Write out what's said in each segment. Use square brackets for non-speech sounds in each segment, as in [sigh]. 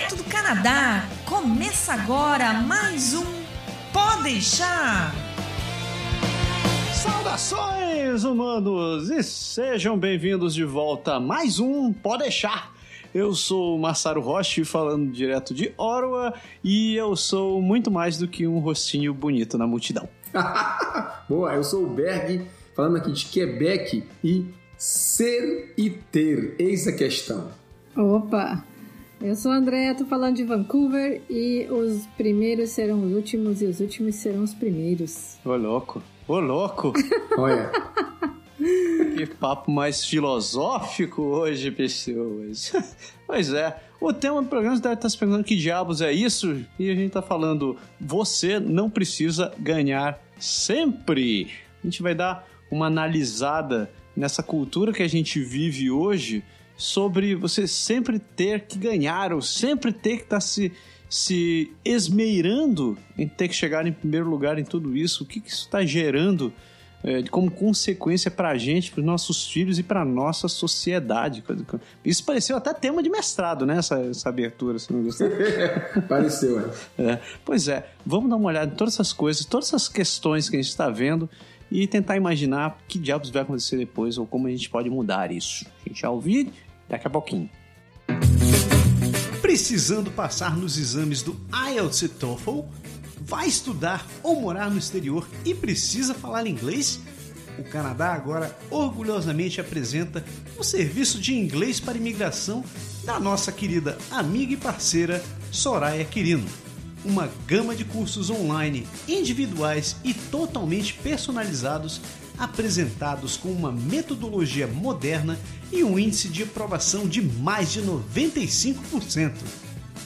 Direto do Canadá, começa agora mais um Pode deixar. Saudações, humanos, e sejam bem-vindos de volta a mais um Pode deixar. Eu sou o Massaro Roche, falando direto de Orwa, e eu sou muito mais do que um rostinho bonito na multidão. [laughs] Boa, eu sou o Berg, falando aqui de Quebec e ser e ter, eis a questão. Opa! Eu sou a Andrea, tô falando de Vancouver e os primeiros serão os últimos e os últimos serão os primeiros. Ô louco, ô louco! [laughs] Olha. que papo mais filosófico hoje, pessoas. [laughs] pois é, o tema do programa deve estar se perguntando que diabos é isso? E a gente tá falando, você não precisa ganhar sempre. A gente vai dar uma analisada nessa cultura que a gente vive hoje sobre você sempre ter que ganhar ou sempre ter que estar tá se, se esmeirando em ter que chegar em primeiro lugar em tudo isso. O que, que isso está gerando é, como consequência para a gente, para os nossos filhos e para nossa sociedade? Isso pareceu até tema de mestrado, né? Essa, essa abertura, se não gostou. [laughs] pareceu, é. é. Pois é, vamos dar uma olhada em todas essas coisas, todas essas questões que a gente está vendo e tentar imaginar que diabos vai acontecer depois ou como a gente pode mudar isso. A gente já ouviu daqui a pouquinho. Precisando passar nos exames do IELTS e TOEFL? Vai estudar ou morar no exterior e precisa falar inglês? O Canadá agora orgulhosamente apresenta o serviço de inglês para imigração da nossa querida amiga e parceira Soraya Quirino. Uma gama de cursos online, individuais e totalmente personalizados apresentados com uma metodologia moderna e um índice de aprovação de mais de 95%.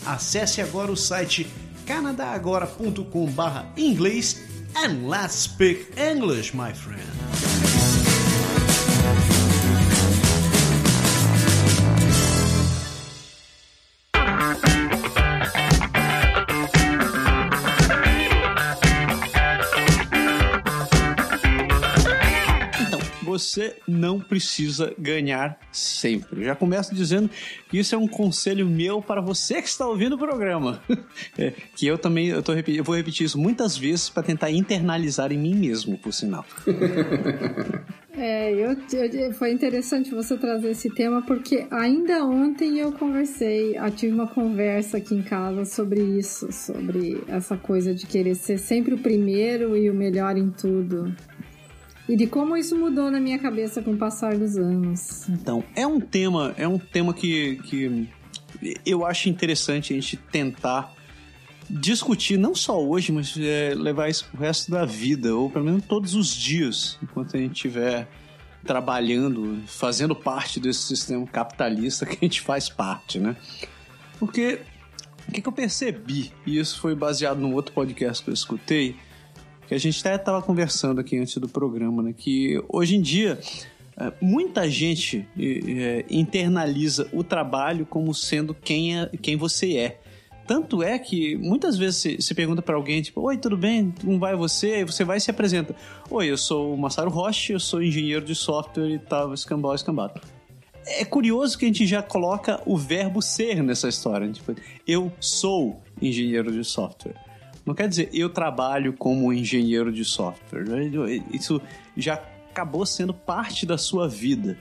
Acesse agora o site canadagora.com/inglês and let's speak English, my friend. Você não precisa ganhar sempre. Já começo dizendo que isso é um conselho meu para você que está ouvindo o programa. [laughs] É, que eu também eu, tô, eu vou repetir isso muitas vezes para tentar internalizar em mim mesmo, por sinal. [laughs] É, eu, eu, foi interessante você trazer esse tema porque ainda ontem eu conversei, eu tive uma conversa aqui em casa sobre isso, sobre essa coisa de querer ser sempre o primeiro e o melhor em tudo. E de como isso mudou na minha cabeça com o passar dos anos. Então, é um tema, é um tema que, que eu acho interessante a gente tentar discutir, não só hoje, mas é, levar isso pro resto da vida, ou pelo menos todos os dias, enquanto a gente estiver trabalhando, fazendo parte desse sistema capitalista que a gente faz parte, né? Porque o que, que eu percebi, e isso foi baseado num outro podcast que eu escutei, que a gente até estava conversando aqui antes do programa, né? Que hoje em dia é, muita gente é, internaliza o trabalho como sendo quem, é, quem você é. Tanto é que muitas vezes você pergunta para alguém, tipo, oi, tudo bem? Como vai você? Aí você vai e se apresenta. Oi, eu sou o Massaro Roche, eu sou engenheiro de software e tal, escambau, escambado. É curioso que a gente já coloca o verbo ser nessa história. Tipo, eu sou engenheiro de software. Não quer dizer eu trabalho como engenheiro de software. Isso já acabou sendo parte da sua vida.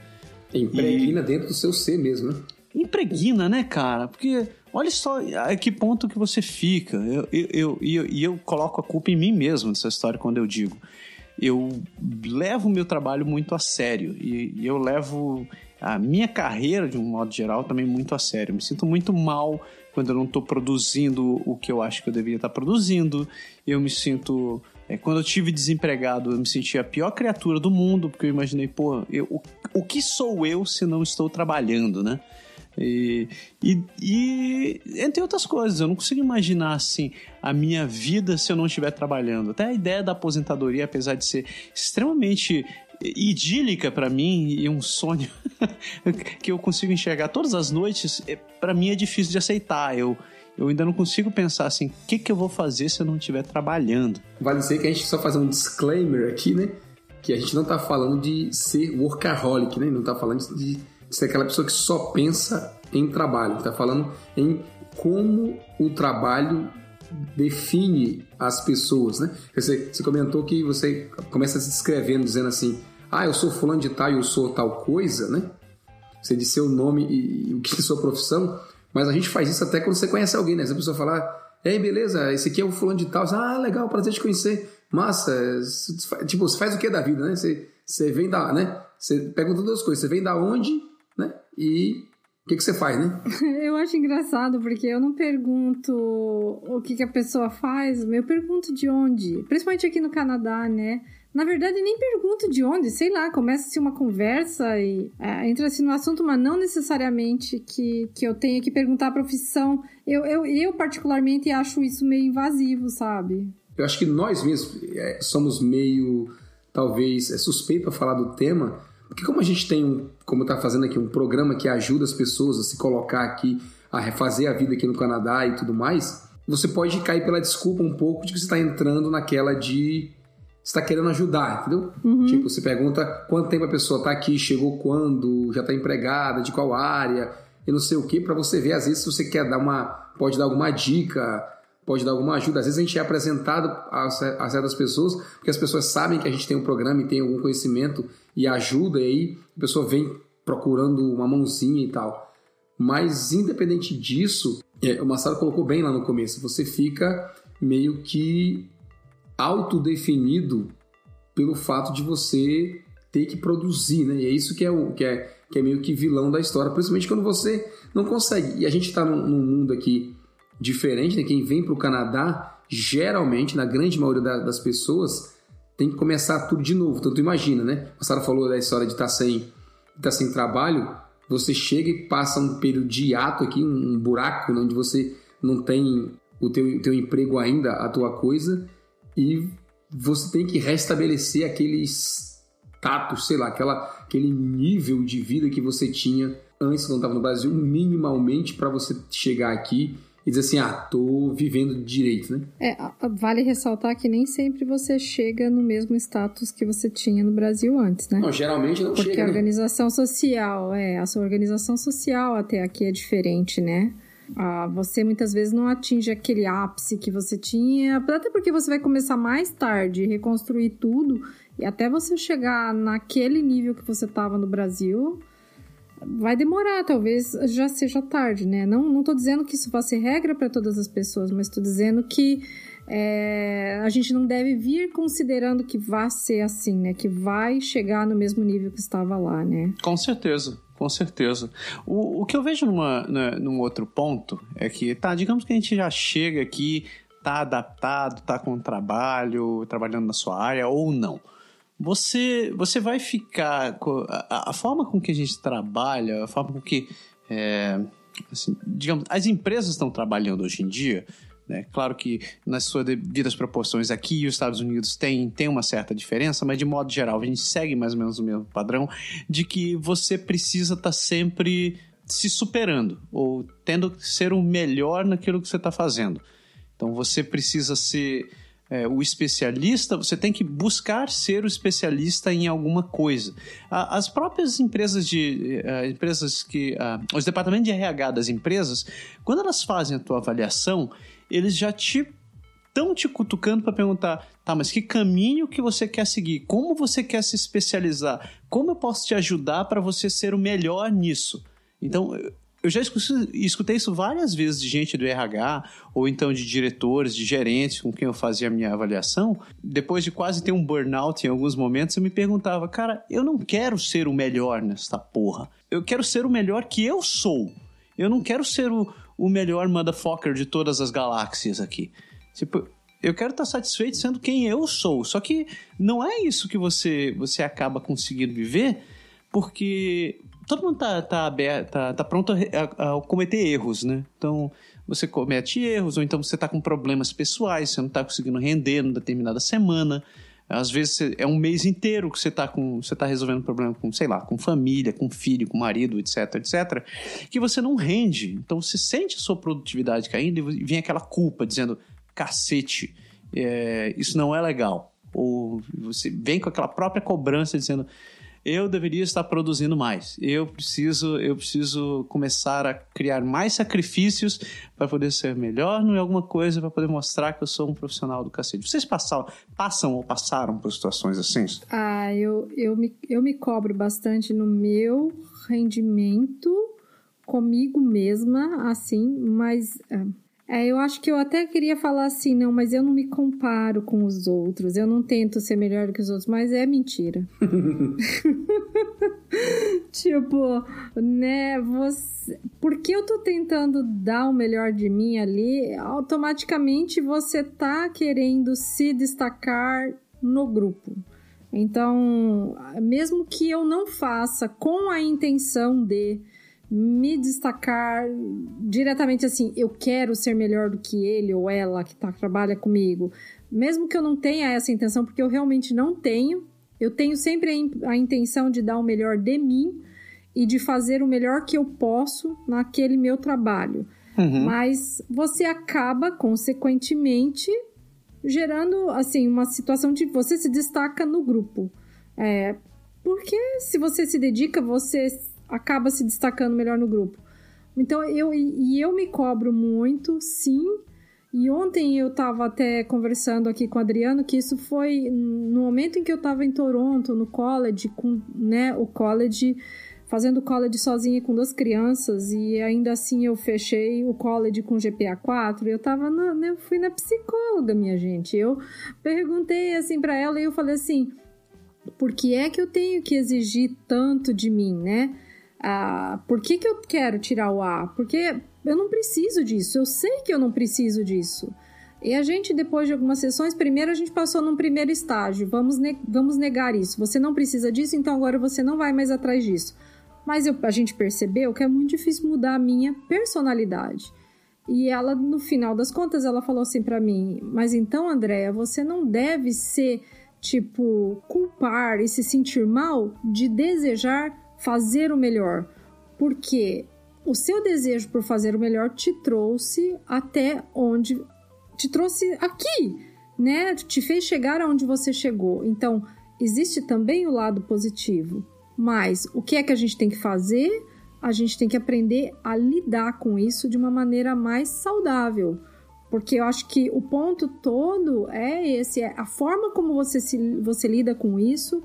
Impregna e... dentro do seu ser mesmo, né? Impregna, né, cara? Porque olha só a que ponto que você fica. Eu, eu, eu, eu, eu coloco a culpa em mim mesmo nessa história quando eu digo. Eu levo o meu trabalho muito a sério e, e eu levo a minha carreira, de um modo geral, também muito a sério. Me sinto muito mal quando eu não estou produzindo o que eu acho que eu deveria estar produzindo. Eu me sinto. É, quando eu tive desempregado, eu me senti a pior criatura do mundo, porque eu imaginei, pô, eu, o, o que sou eu se não estou trabalhando, né? E, e, e, entre outras coisas, eu não consigo imaginar assim a minha vida se eu não estiver trabalhando. Até a ideia da aposentadoria, apesar de ser extremamente idílica para mim e um sonho [laughs] que eu consigo enxergar todas as noites, é, para mim é difícil de aceitar. Eu, eu ainda não consigo pensar assim, o que, que eu vou fazer se eu não estiver trabalhando? Vale dizer que a gente só fazer um disclaimer aqui, né? Que a gente não tá falando de ser workaholic, né? Não tá falando de ser aquela pessoa que só pensa em trabalho. Tá falando em como o trabalho define as pessoas, né? Você, você comentou que você começa se descrevendo dizendo assim, ah, eu sou fulano de tal eu sou tal coisa, né? Você disse seu nome e, e o que é sua profissão, mas a gente faz isso até quando você conhece alguém, né? Se a pessoa falar, ei, beleza, esse aqui é o fulano de tal, você, ah, legal, prazer te conhecer, massa, tipo, você faz o que da vida, né? Você, você vem da, né? Você pergunta duas coisas, você vem da onde, né? E o que, que você faz, né? [laughs] eu acho engraçado, porque eu não pergunto o que, que a pessoa faz, eu pergunto de onde. Principalmente aqui no Canadá, né? Na verdade, nem pergunto de onde, sei lá, começa-se uma conversa e é, entra-se no assunto, mas não necessariamente que, que eu tenha que perguntar a profissão. Eu, eu, eu, particularmente, acho isso meio invasivo, sabe? Eu acho que nós mesmos é, somos meio, talvez, é suspeito a falar do tema, porque como a gente tem, um, como está fazendo aqui, um programa que ajuda as pessoas a se colocar aqui, a refazer a vida aqui no Canadá e tudo mais, você pode cair pela desculpa um pouco de que você está entrando naquela de está querendo ajudar, entendeu? Uhum. Tipo, você pergunta quanto tempo a pessoa está aqui, chegou quando, já está empregada, de qual área, e não sei o que, para você ver, às vezes, se você quer dar uma. pode dar alguma dica, pode dar alguma ajuda. Às vezes a gente é apresentado a, certas pessoas, porque as pessoas sabem que a gente tem um programa e tem algum conhecimento e ajuda, e aí a pessoa vem procurando uma mãozinha e tal. Mas independente disso, é, o Massaro colocou bem lá no começo, você fica meio que autodefinido pelo fato de você ter que produzir, né? E é isso que é o que é, que é meio que vilão da história, principalmente quando você não consegue. E a gente está num, num, mundo aqui diferente, né? Quem vem para o Canadá, geralmente, na grande maioria da, das pessoas, tem que começar tudo de novo. Então tu imagina, né? A Sara falou da história de estar tá sem, tá sem trabalho, você chega e passa um período de ato aqui, um, um buraco né? onde você não tem o teu, teu emprego ainda, a tua coisa, e você tem que restabelecer aquele status, sei lá, aquela, aquele nível de vida que você tinha antes quando estava no Brasil, minimamente para você chegar aqui e dizer assim, ah, tô vivendo direito, né? É, vale ressaltar que nem sempre você chega no mesmo status que você tinha no Brasil antes, né? Não, geralmente não Porque chega. Porque a né? organização social, é, a sua organização social até aqui é diferente, né? Ah, você muitas vezes não atinge aquele ápice que você tinha, até porque você vai começar mais tarde, reconstruir tudo, e até você chegar naquele nível que você estava no Brasil, vai demorar, talvez já seja tarde, né? Não, não tô dizendo que isso vai ser regra para todas as pessoas, mas estou dizendo que é, a gente não deve vir considerando que vai ser assim, né? Que vai chegar no mesmo nível que estava lá, né? Com certeza. Com certeza. O, o que eu vejo numa, né, num outro ponto é que, tá, digamos que a gente já chega aqui, tá adaptado, tá com trabalho, trabalhando na sua área ou não. Você, você vai ficar. A, a forma com que a gente trabalha, a forma com que. É, assim, digamos, as empresas estão trabalhando hoje em dia, né? Claro que nas suas devidas proporções aqui e os Estados Unidos tem, tem uma certa diferença, mas de modo geral a gente segue mais ou menos o mesmo padrão de que você precisa estar tá sempre se superando ou tendo que ser o melhor naquilo que você está fazendo. Então você precisa ser é, o especialista, você tem que buscar ser o especialista em alguma coisa. As próprias empresas de uh, empresas que os departamentos de RH das empresas, quando elas fazem a tua avaliação, eles já te estão te cutucando para perguntar, tá, mas que caminho que você quer seguir? Como você quer se especializar? Como eu posso te ajudar para você ser o melhor nisso? Então, eu já escutei isso várias vezes de gente do RH, ou então de diretores, de gerentes com quem eu fazia a minha avaliação. Depois de quase ter um burnout em alguns momentos, eu me perguntava, cara, eu não quero ser o melhor nessa porra. Eu quero ser o melhor que eu sou. Eu não quero ser o, o melhor motherfucker de todas as galáxias aqui. Tipo, eu quero estar satisfeito sendo quem eu sou. Só que não é isso que você, você acaba conseguindo viver, porque todo mundo tá, tá, aberto, tá, tá pronto a, a, cometer erros, né? Então, você comete erros, ou então você tá com problemas pessoais, você não tá conseguindo render numa determinada semana. Às vezes é um mês inteiro que você está com, você tá resolvendo problema com, sei lá, com família, com filho, com marido, etc, etc, que você não rende. Então você sente a sua produtividade caindo e vem aquela culpa dizendo, cacete, é, isso não é legal. Ou você vem com aquela própria cobrança dizendo, eu deveria estar produzindo mais. Eu preciso, eu preciso começar a criar mais sacrifícios para poder ser melhor em alguma coisa, para poder mostrar que eu sou um profissional do cacete. Vocês passam, passam ou passaram por situações assim? Ah, eu, eu, me, eu me cobro bastante no meu rendimento comigo mesma, assim, mas. É, eu acho que eu até queria falar assim, não, mas eu não me comparo com os outros, eu não tento ser melhor que os outros, mas é mentira. [laughs] tipo, né, você. Porque eu tô tentando dar o melhor de mim ali, automaticamente você tá querendo se destacar no grupo. Então, mesmo que eu não faça com a intenção de me destacar diretamente assim, eu quero ser melhor do que ele ou ela que tá, trabalha comigo. Mesmo que eu não tenha essa intenção, porque eu realmente não tenho, eu tenho sempre a, intenção de dar o melhor de mim e de fazer o melhor que eu posso naquele meu trabalho. Uhum. Mas você acaba, consequentemente, gerando assim uma situação de você se destaca no grupo. É, porque se você se dedica, você acaba se destacando melhor no grupo. Então eu e eu me cobro muito, sim. E ontem eu estava até conversando aqui com o Adriano que isso foi no momento em que eu estava em Toronto, no college, com né, o college, fazendo college sozinha com duas crianças, e ainda assim eu fechei o college com GPA 4. Eu tava na, eu fui na psicóloga, minha gente. Eu perguntei assim para ela e eu falei assim: por que é que eu tenho que exigir tanto de mim, né? Ah, por que, que eu quero tirar o A? Porque eu não preciso disso, eu sei que eu não preciso disso. E a gente, depois de algumas sessões, primeiro a gente passou num primeiro estágio, vamos, ne vamos negar isso. Você não precisa disso, então agora você não vai mais atrás disso. Mas eu, a gente percebeu que é muito difícil mudar a minha personalidade. E ela, no final das contas, ela falou assim para mim: Mas então, Andréia, você não deve ser, tipo, culpar e se sentir mal de desejar fazer o melhor, porque o seu desejo por fazer o melhor te trouxe até onde te trouxe aqui, né? Te fez chegar aonde você chegou. Então, existe também o lado positivo. Mas o que é que a gente tem que fazer? A gente tem que aprender a lidar com isso de uma maneira mais saudável. Porque eu acho que o ponto todo é esse, é a forma como você, se, você lida com isso,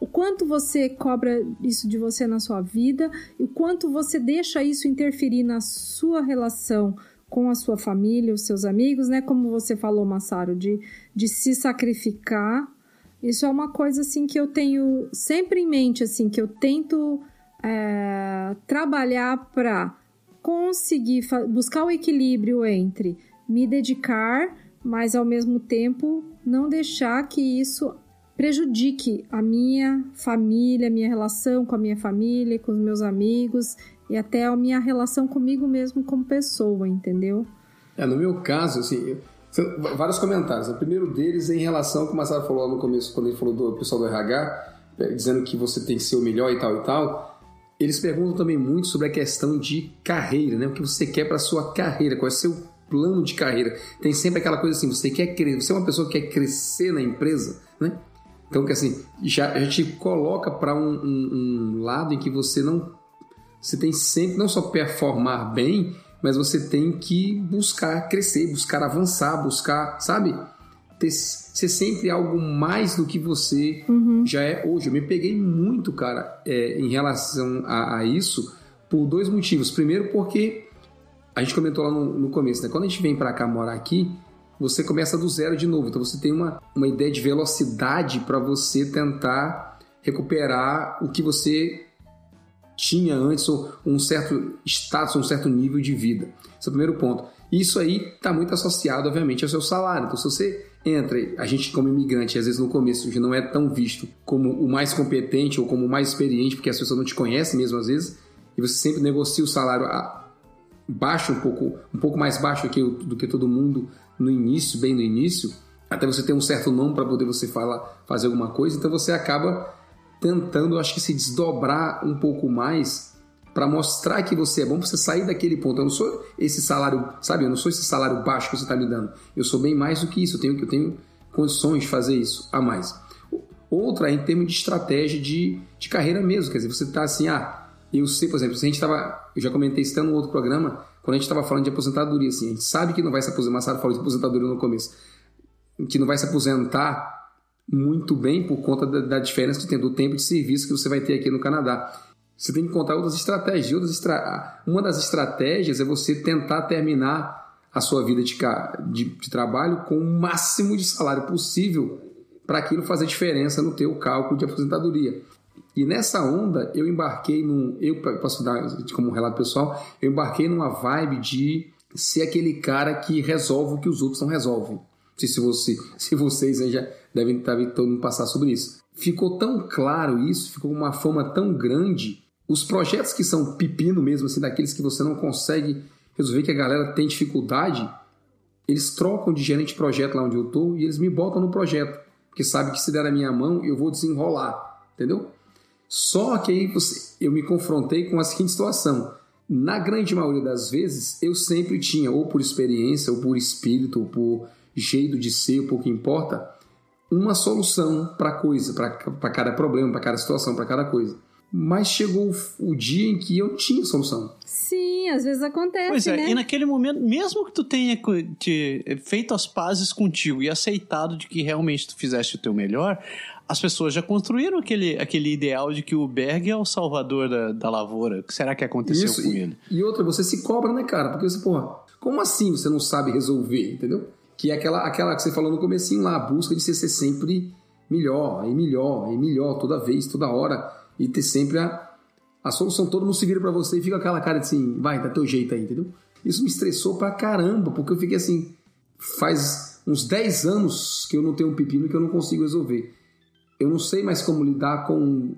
o quanto você cobra isso de você na sua vida e o quanto você deixa isso interferir na sua relação com a sua família, os seus amigos, né? Como você falou, Massaro, de, de se sacrificar. Isso é uma coisa assim que eu tenho sempre em mente, assim, que eu tento é, trabalhar para conseguir buscar o equilíbrio entre me dedicar, mas ao mesmo tempo não deixar que isso prejudique a minha família, a minha relação com a minha família, com os meus amigos e até a minha relação comigo mesmo como pessoa, entendeu? É, no meu caso, assim, vários comentários. O primeiro deles é em relação que o Massaro falou lá no começo, quando ele falou do pessoal do RH, é, dizendo que você tem que ser o melhor e tal e tal. Eles perguntam também muito sobre a questão de carreira, né? O que você quer para sua carreira, qual é o seu plano de carreira. Tem sempre aquela coisa assim, você quer crescer, você é uma pessoa que quer crescer na empresa, né? Então, que assim, já, já te coloca para um, um, um, lado em que você não. Você tem sempre, não só performar bem, mas você tem que buscar crescer, buscar avançar, buscar, sabe? Ter, ser sempre algo mais do que você uhum. já é hoje. Eu me peguei muito, cara, é, em relação a, a, isso, por dois motivos. Primeiro, porque a gente comentou lá no, no começo, né? Quando a gente vem para cá morar aqui, você começa do zero de novo. Então você tem uma, uma ideia de velocidade para você tentar recuperar o que você tinha antes, ou um certo status, um certo nível de vida. Esse é o primeiro ponto. Isso aí está muito associado, obviamente, ao seu salário. Então, se você entra, a gente como imigrante, às vezes no começo já não é tão visto como o mais competente ou como o mais experiente, porque as pessoas não te conhecem mesmo às vezes, e você sempre negocia o salário baixo, um pouco, um pouco mais baixo do que todo mundo no início, bem no início, até você ter um certo nome para poder você falar, fazer alguma coisa, então você acaba tentando, acho que se desdobrar um pouco mais para mostrar que você é bom, para você sair daquele ponto. Eu não sou esse salário, sabe? Eu não sou esse salário baixo que você está me dando. Eu sou bem mais do que isso. Eu tenho, eu tenho condições de fazer isso a mais. Outra é em termos de estratégia de, de carreira mesmo. Quer dizer, você está assim, ah, eu sei, por exemplo, se a gente estava. Eu já comentei isso no outro programa, quando a gente estava falando de aposentadoria, assim, a gente sabe que não vai se aposentar, Massaro falou de aposentadoria no começo, que não vai se aposentar muito bem por conta da, da diferença que tem do tempo de serviço que você vai ter aqui no Canadá. Você tem que encontrar outras estratégias. Outras estra... Uma das estratégias é você tentar terminar a sua vida de, de, de trabalho com o máximo de salário possível para aquilo fazer diferença no teu cálculo de aposentadoria. E nessa onda eu embarquei num, eu posso dar como um relato pessoal, eu embarquei numa vibe de ser aquele cara que resolve o que os outros não resolvem. Não sei se, você, [laughs] se vocês já devem estar todo mundo passar sobre isso. Ficou tão claro isso, ficou uma fama tão grande. Os projetos que são pepino mesmo, assim, daqueles que você não consegue resolver, que a galera tem dificuldade, eles trocam de gerente de projeto lá onde eu estou e eles me botam no projeto porque sabe que se der na minha mão eu vou desenrolar, entendeu? Só que aí você, eu me confrontei com a seguinte situação. Na grande maioria das vezes, eu sempre tinha, ou por experiência, ou por espírito, ou por jeito de ser, ou pouco importa, uma solução para coisa, para cada problema, para cada situação, para cada coisa. Mas chegou o dia em que eu não tinha solução. Sim, às vezes acontece. Pois é, né? e naquele momento, mesmo que tu tenha te, feito as pazes contigo e aceitado de que realmente tu fizeste o teu melhor, as pessoas já construíram aquele, aquele ideal de que o Berg é o salvador da, da lavoura. O que será que aconteceu Isso, com e, ele? E outra, você se cobra, né, cara? Porque você, porra, como assim você não sabe resolver, entendeu? Que é aquela, aquela que você falou no comecinho lá, a busca de ser, ser sempre melhor, e melhor, e melhor, toda vez, toda hora, e ter sempre a, a solução todo mundo se vira para você e fica aquela cara de assim, vai, dá teu jeito aí, entendeu? Isso me estressou pra caramba, porque eu fiquei assim, faz uns 10 anos que eu não tenho um pepino que eu não consigo resolver. Eu não sei mais como lidar com,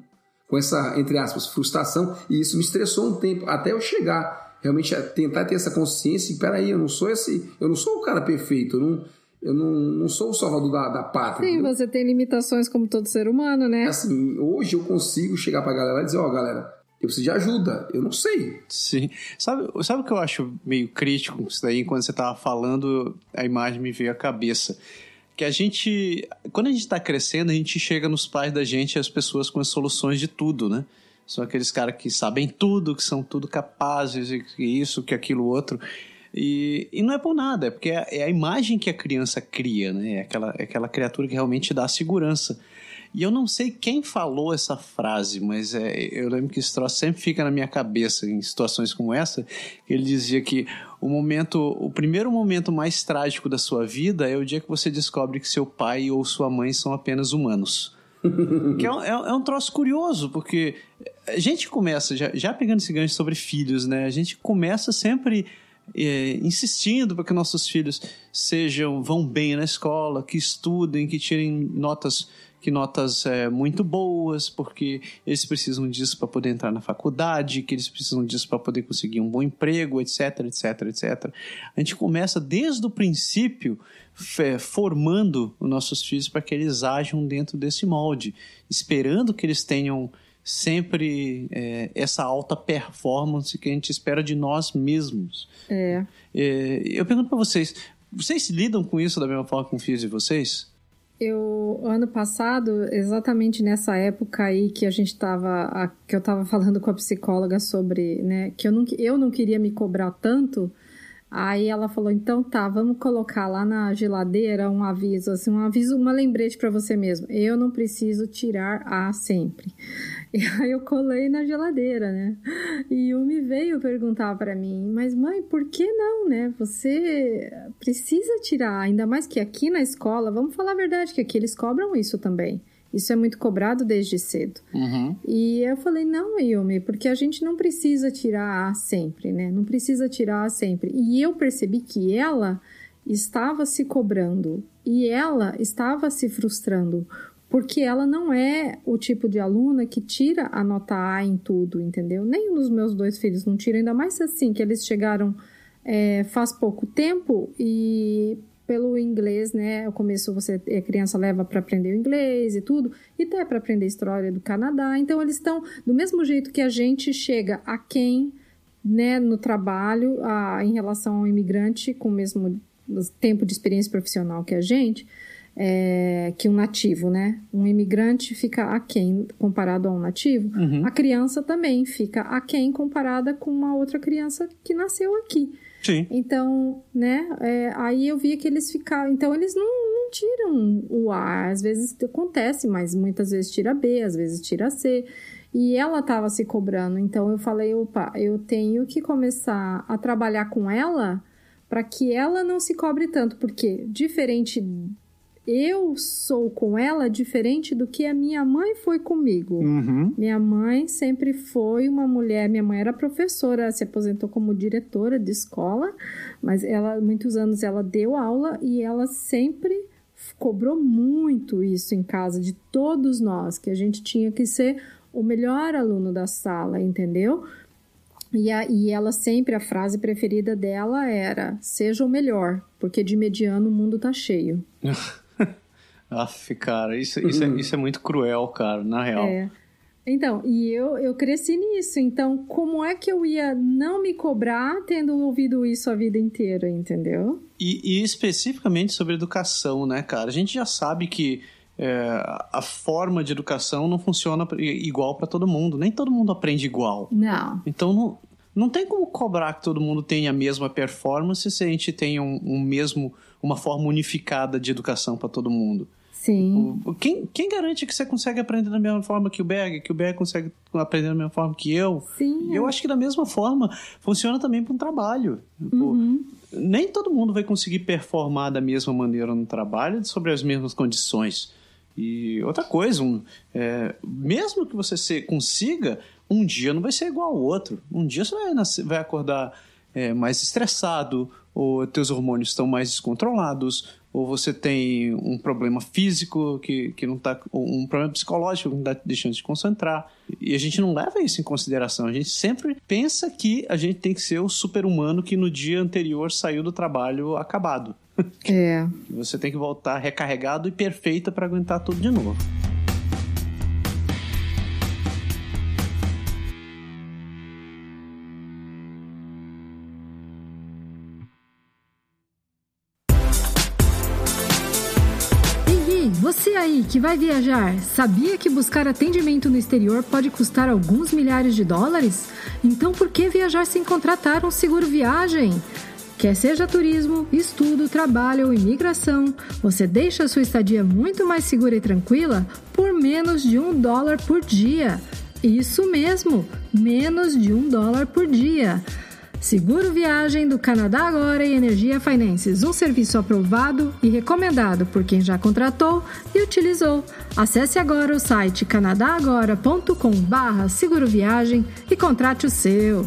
com essa, entre aspas, frustração, e isso me estressou um tempo, até eu chegar realmente a tentar ter essa consciência, e peraí, eu não sou esse, eu não sou o cara perfeito, eu não, eu não, não sou o salvador da, da pátria. Sim, entendeu? você tem limitações como todo ser humano, né? Assim, hoje eu consigo chegar pra galera e dizer, ó, oh, galera, eu preciso de ajuda, eu não sei. Sim. Sabe, sabe o que eu acho meio crítico isso daí? Quando você tava falando, a imagem me veio à cabeça. Que a gente, quando a gente está crescendo, a gente chega nos pais da gente as pessoas com as soluções de tudo, né? São aqueles caras que sabem tudo, que são tudo capazes, que isso, que aquilo outro. E, e não é por nada, é porque é, é a imagem que a criança cria, né? É aquela, é aquela criatura que realmente dá segurança. E eu não sei quem falou essa frase, mas é, eu lembro que esse troço sempre fica na minha cabeça em situações como essa. Ele dizia que o momento, o primeiro momento mais trágico da sua vida é o dia que você descobre que seu pai ou sua mãe são apenas humanos. [laughs] que é um, é, é um troço curioso, porque a gente começa, já, já pegando esse gancho sobre filhos, né? A gente começa sempre é, insistindo para que nossos filhos sejam vão bem na escola, que estudem, que tirem notas que notas é, muito boas, porque eles precisam disso para poder entrar na faculdade, que eles precisam disso para poder conseguir um bom emprego, etc, etc, etc. A gente começa desde o princípio formando os nossos filhos para que eles ajam dentro desse molde, esperando que eles tenham sempre é, essa alta performance que a gente espera de nós mesmos. É. é eu pergunto para vocês, vocês lidam com isso da mesma forma com os filhos de vocês? Eu, ano passado, exatamente nessa época aí que a gente tava, que eu tava falando com a psicóloga sobre, né, que eu não, eu não queria me cobrar tanto, aí ela falou, então tá, vamos colocar lá na geladeira um aviso, assim, um aviso, uma lembrete para você mesmo, eu não preciso tirar A sempre. [laughs] E aí eu colei na geladeira, né? E o me veio perguntar para mim, mas mãe, por que não, né? Você precisa tirar, ainda mais que aqui na escola, vamos falar a verdade, que aqui eles cobram isso também. Isso é muito cobrado desde cedo. Uhum. E eu falei, não, Yumi, porque a gente não precisa tirar A sempre, né? Não precisa tirar A sempre. E eu percebi que ela estava se cobrando e ela estava se frustrando porque ela não é o tipo de aluna que tira a nota A em tudo, entendeu? Nem os meus dois filhos não tiram, ainda mais assim, que eles chegaram é, faz pouco tempo e pelo inglês, né? O começo você a criança leva para aprender o inglês e tudo, e até para aprender a história do Canadá. Então eles estão do mesmo jeito que a gente chega a quem, né, no trabalho, a, em relação ao imigrante com o mesmo tempo de experiência profissional que a gente é, que um nativo, né? Um imigrante fica aquém comparado a um nativo. Uhum. A criança também fica aquém comparada com uma outra criança que nasceu aqui. Sim. Então, né? é, aí eu via que eles ficavam. Então, eles não, não tiram o A. Às vezes acontece, mas muitas vezes tira B, às vezes tira C. E ela estava se cobrando. Então, eu falei: opa, eu tenho que começar a trabalhar com ela para que ela não se cobre tanto. Porque, diferente. Eu sou com ela diferente do que a minha mãe foi comigo. Uhum. Minha mãe sempre foi uma mulher. Minha mãe era professora, se aposentou como diretora de escola, mas ela, muitos anos, ela deu aula e ela sempre cobrou muito isso em casa de todos nós, que a gente tinha que ser o melhor aluno da sala, entendeu? E, a, e ela sempre, a frase preferida dela era: seja o melhor, porque de mediano o mundo tá cheio. Aff, cara, isso, isso, é, isso é muito cruel, cara, na real. É. Então, e eu, eu cresci nisso. Então, como é que eu ia não me cobrar tendo ouvido isso a vida inteira, entendeu? E, e especificamente sobre educação, né, cara? A gente já sabe que é, a forma de educação não funciona igual para todo mundo. Nem todo mundo aprende igual. Não. Então não, não tem como cobrar que todo mundo tenha a mesma performance se a gente tem um, um mesmo, uma forma unificada de educação para todo mundo. Sim. O- Quem, quem garante que você consegue aprender da mesma forma que o Berg, que o Berg consegue aprender da mesma forma que eu? Sim. Eu acho que da mesma forma funciona também para um trabalho. Pô, Uhum. Nem todo mundo vai conseguir performar da mesma maneira no trabalho sobre as mesmas condições. E outra coisa, um, é, mesmo que você se, consiga, um dia não vai ser igual ao outro. Um dia você vai, nascer- vai acordar é, mais estressado, ou teus hormônios estão mais descontrolados, ou você tem um problema físico que, que não tá. um problema psicológico que não está deixando de concentrar. E a gente não leva isso em consideração. A gente sempre pensa que a gente tem que ser o super-humano que no dia anterior saiu do trabalho acabado. É. [laughs] Você tem que voltar recarregado e perfeito para aguentar tudo de novo. Aí que vai viajar, sabia que buscar atendimento no exterior pode custar alguns milhares de dólares? Então por que viajar sem contratar um seguro viagem? Quer seja turismo, estudo, trabalho ou imigração, você deixa a sua estadia muito mais segura e tranquila por menos de um dólar por dia. Isso mesmo, menos de um dólar por dia. Seguro Viagem do Canadá Agora e Energia Finances, um serviço aprovado e recomendado por quem já contratou e utilizou. Acesse agora o site canadagora.com/barra Seguro Viagem e contrate o seu.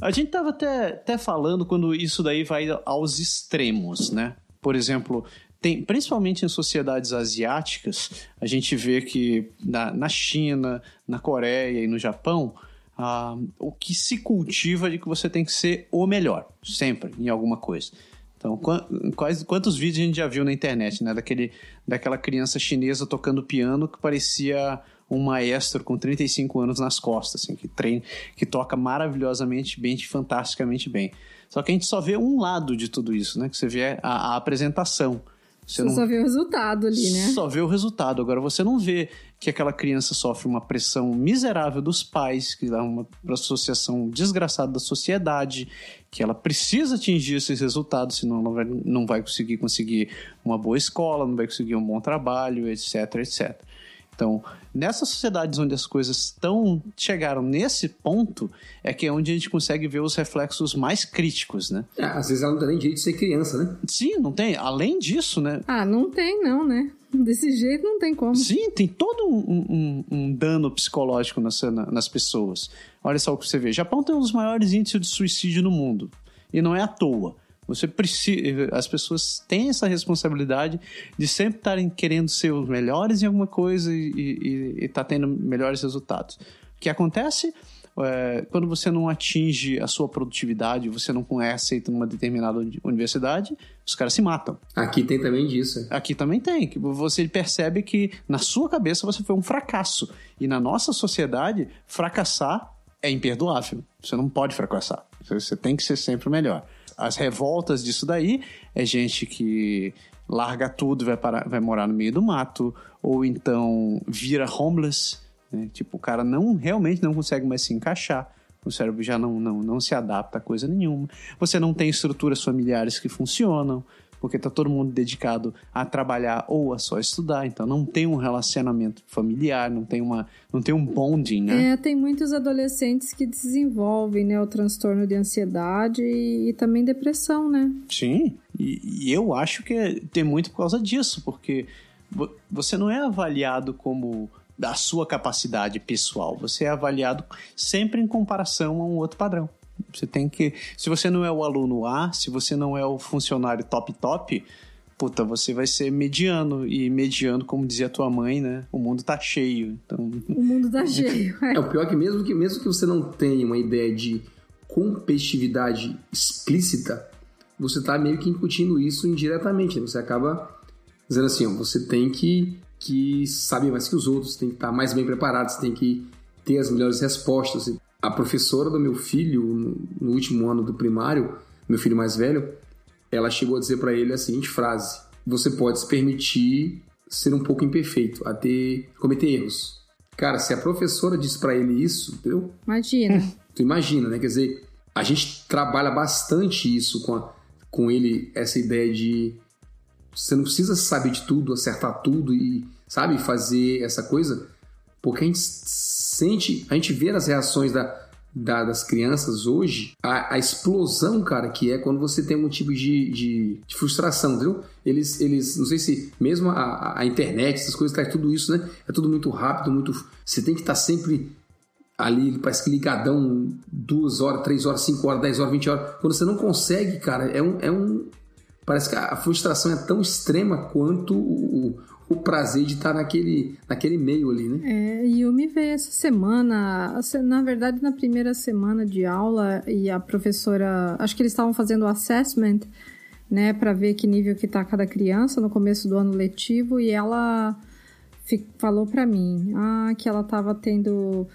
A gente tava até, até falando quando isso daí vai aos extremos, né? Por exemplo, tem, principalmente em sociedades asiáticas, a gente vê que na, na China, na Coreia e no Japão, ah, o que se cultiva é de que você tem que ser o melhor, sempre, em alguma coisa. Então, qua- quais, quantos vídeos a gente já viu na internet, né? Daquele, daquela criança chinesa tocando piano que parecia um maestro com 35 anos nas costas, assim, que treina, que toca maravilhosamente bem, fantasticamente bem. Só que a gente só vê um lado de tudo isso, né? Que você vê a, a apresentação. Você Você não só vê o resultado ali, né? só vê o resultado. Agora você não vê que aquela criança sofre uma pressão miserável dos pais, que dá uma associação desgraçada da sociedade, que ela precisa atingir esses resultados, senão ela vai, não vai conseguir conseguir uma boa escola, não vai conseguir um bom trabalho, etc, etc. Então, nessas sociedades onde as coisas estão chegaram nesse ponto, é que é onde a gente consegue ver os reflexos mais críticos, né? É, às vezes ela não tem nem direito de ser criança, né? Sim, não tem. Além disso, né? Ah, não tem não, né? Desse jeito não tem como. Sim, tem todo um, um- um dano psicológico nas, na- nas pessoas. Olha só o que você vê. Japão tem um dos maiores índices de suicídio no mundo. E não é à toa. Você precisa, as pessoas têm essa responsabilidade de sempre estarem querendo ser os melhores em alguma coisa e estar tendo melhores resultados. O que acontece? é, quando você não atinge a sua produtividade, você não é aceito numa determinada universidade, os caras se matam. Aqui tem também disso. Aqui também tem. que Você percebe que na sua cabeça você foi um fracasso. E na nossa sociedade, fracassar é imperdoável. Você não pode fracassar. Você tem que ser sempre o melhor. As revoltas disso daí é gente que larga tudo vai, parar, vai morar no meio do mato, ou então vira homeless, né? tipo, o cara não realmente não consegue mais se encaixar, o cérebro já não, não, não se adapta a coisa nenhuma. Você não tem estruturas familiares que funcionam, porque está todo mundo dedicado a trabalhar ou a só estudar, então não tem um relacionamento familiar, não tem, uma, não tem um bonding, né? É, tem muitos adolescentes que desenvolvem né, o transtorno de ansiedade e, e também depressão, né? Sim, e, e eu acho que é, tem muito por causa disso, porque você não é avaliado como da sua capacidade pessoal, você é avaliado sempre em comparação a um outro padrão. Você tem que. Se você não é o aluno A, se você não é o funcionário top top, puta, você vai ser mediano. E mediano, como dizia a tua mãe, né? O mundo tá cheio. Então... O mundo tá cheio. É. é o pior que mesmo que mesmo que você não tenha uma ideia de competitividade explícita, você tá meio que incutindo isso indiretamente. Né? Você acaba dizendo assim, ó, você tem que, que saber mais que os outros, tem que estar tá mais bem preparado, você tem que ter as melhores respostas a professora do meu filho, no último ano do primário, meu filho mais velho, ela chegou a dizer para ele a seguinte frase: Você pode se permitir ser um pouco imperfeito, a ter cometer erros. Cara, se a professora disse para ele isso, entendeu? Imagina. [laughs] Tu imagina, né? Quer dizer, a gente trabalha bastante isso com, a, com ele, essa ideia de você não precisa saber de tudo, acertar tudo e, sabe, fazer essa coisa porque a gente sente, a gente vê nas reações da, da, das crianças hoje a, a, explosão, cara, que é quando você tem algum tipo de, de, de frustração, viu? Eles, eles, não sei se mesmo a, a internet, essas coisas, traz tudo isso, né? É tudo muito rápido, muito. Você tem que estar sempre ali, parece que ligadão, duas horas, três horas, cinco horas, dez horas, vinte horas. Quando você não consegue, cara, é um. É um parece que a frustração é tão extrema quanto o, o prazer de estar naquele, naquele meio ali, né? É, e eu me veio essa semana, na verdade na primeira semana de aula e a professora, acho que eles estavam fazendo o assessment, né, para ver que nível que tá cada criança no começo do ano letivo e ela falou para mim, ah, que ela estava tendo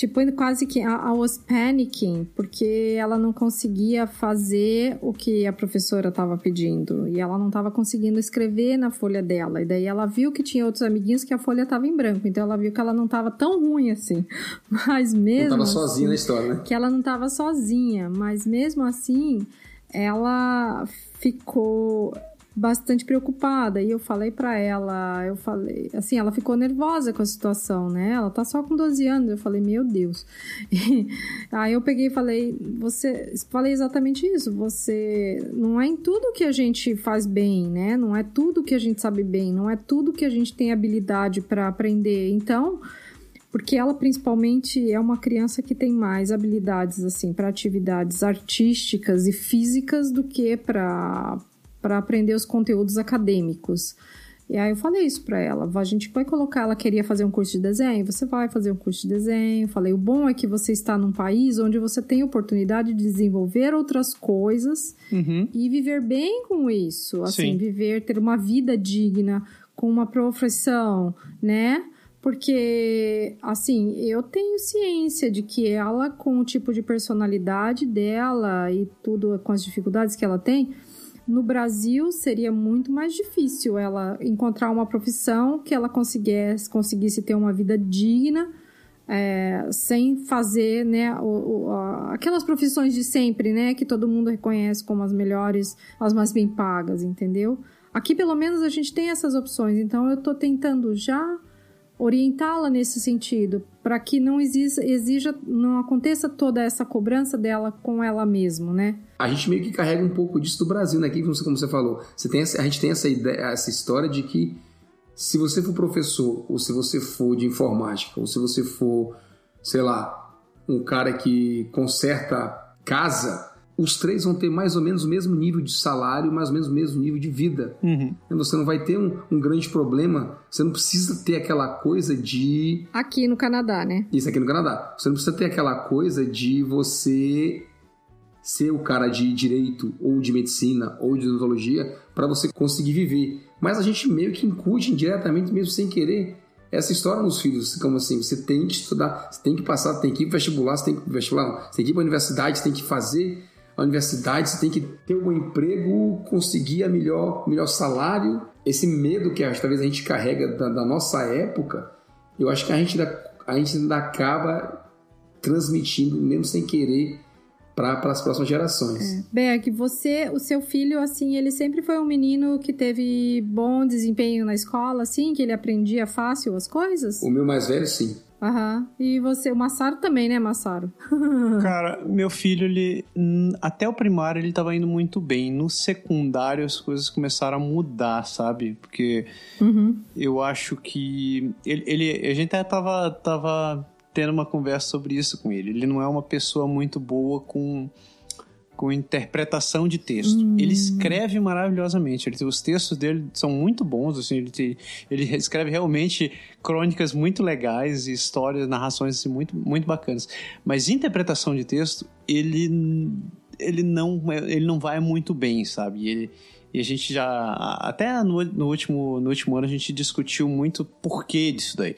Tipo, quase que I was panicking, porque ela não conseguia fazer o que a professora estava pedindo. E ela não estava conseguindo escrever na folha dela. E daí ela viu que tinha outros amiguinhos que a folha estava em branco. Então ela viu que ela não estava tão ruim assim. [laughs] Mas mesmo. Não estava assim, sozinha na história, né? Que ela não estava sozinha. Mas mesmo assim, ela ficou bastante preocupada. E eu falei para ela, eu falei, assim, ela ficou nervosa com a situação, né? Ela tá só com 12 anos. Eu falei, meu Deus. [laughs] E, aí eu peguei e falei, você, falei exatamente isso. Você não é em tudo que a gente faz bem, né? Não é tudo que a gente sabe bem, não é tudo que a gente tem habilidade para aprender. Então, porque ela principalmente é uma criança que tem mais habilidades assim para atividades artísticas e físicas do que para para aprender os conteúdos acadêmicos. E aí eu falei isso para ela, a gente vai colocar, ela queria fazer um curso de desenho, você vai fazer um curso de desenho. Falei, o bom é que você está num país onde você tem oportunidade de desenvolver outras coisas uhum. e viver bem com isso, assim, Sim. viver, ter uma vida digna com uma profissão, né? Porque, assim, eu tenho ciência de que ela, com o tipo de personalidade dela e tudo, com as dificuldades que ela tem, no Brasil seria muito mais difícil ela encontrar uma profissão que ela conseguisse, conseguisse ter uma vida digna é, sem fazer né, o, o, aquelas profissões de sempre, né, que todo mundo reconhece como as melhores, as mais bem pagas, entendeu? Aqui pelo menos a gente tem essas opções, então eu estou tentando já orientá-la nesse sentido, para que não exija, exija, não aconteça toda essa cobrança dela com ela mesma, né? A gente meio que carrega um pouco disso do Brasil, né? Que, como você falou, você tem essa, a gente tem essa ideia, essa história de que se você for professor, ou se você for de informática, ou se você for, sei lá, um cara que conserta casa, os três vão ter mais ou menos o mesmo nível de salário, mais ou menos o mesmo nível de vida. Uhum. Você não vai ter um, um, grande problema, você não precisa ter aquela coisa de. Aqui no Canadá, né? Isso aqui no Canadá. Você não precisa ter aquela coisa de você ser o cara de direito ou de medicina ou de odontologia para você conseguir viver. Mas a gente meio que incute indiretamente, mesmo sem querer, essa história nos filhos, como assim, você tem que estudar, você tem que passar, tem que ir para vestibular, você tem que vestibular, você tem que ir para a universidade, você tem que fazer a universidade, você tem que ter um emprego, conseguir a melhor, melhor salário. Esse medo que talvez a gente carrega da, da nossa época, eu acho que a gente, ainda, a gente ainda acaba transmitindo, mesmo sem querer, para as próximas gerações. É. Berg, você, o seu filho, assim, ele sempre foi um menino que teve bom desempenho na escola, assim, que ele aprendia fácil as coisas? O meu mais velho, sim. Aham. E você, o Massaro também, né, Massaro? [laughs] Cara, meu filho, ele. Até o primário ele tava indo muito bem. No secundário as coisas começaram a mudar, sabe? Porque uhum. eu acho que. Ele, ele, a gente até tava, tava tendo uma conversa sobre isso com ele. Ele não é uma pessoa muito boa com com interpretação de texto. Hum. Ele escreve maravilhosamente. Ele, os textos dele são muito bons. Assim, ele, ele escreve realmente crônicas muito legais e histórias, narrações assim, muito, muito bacanas. Mas interpretação de texto, ele, ele, não, ele não vai muito bem, sabe? Ele, e a gente já. Até no, no, último, no último ano a gente discutiu muito porquê disso daí.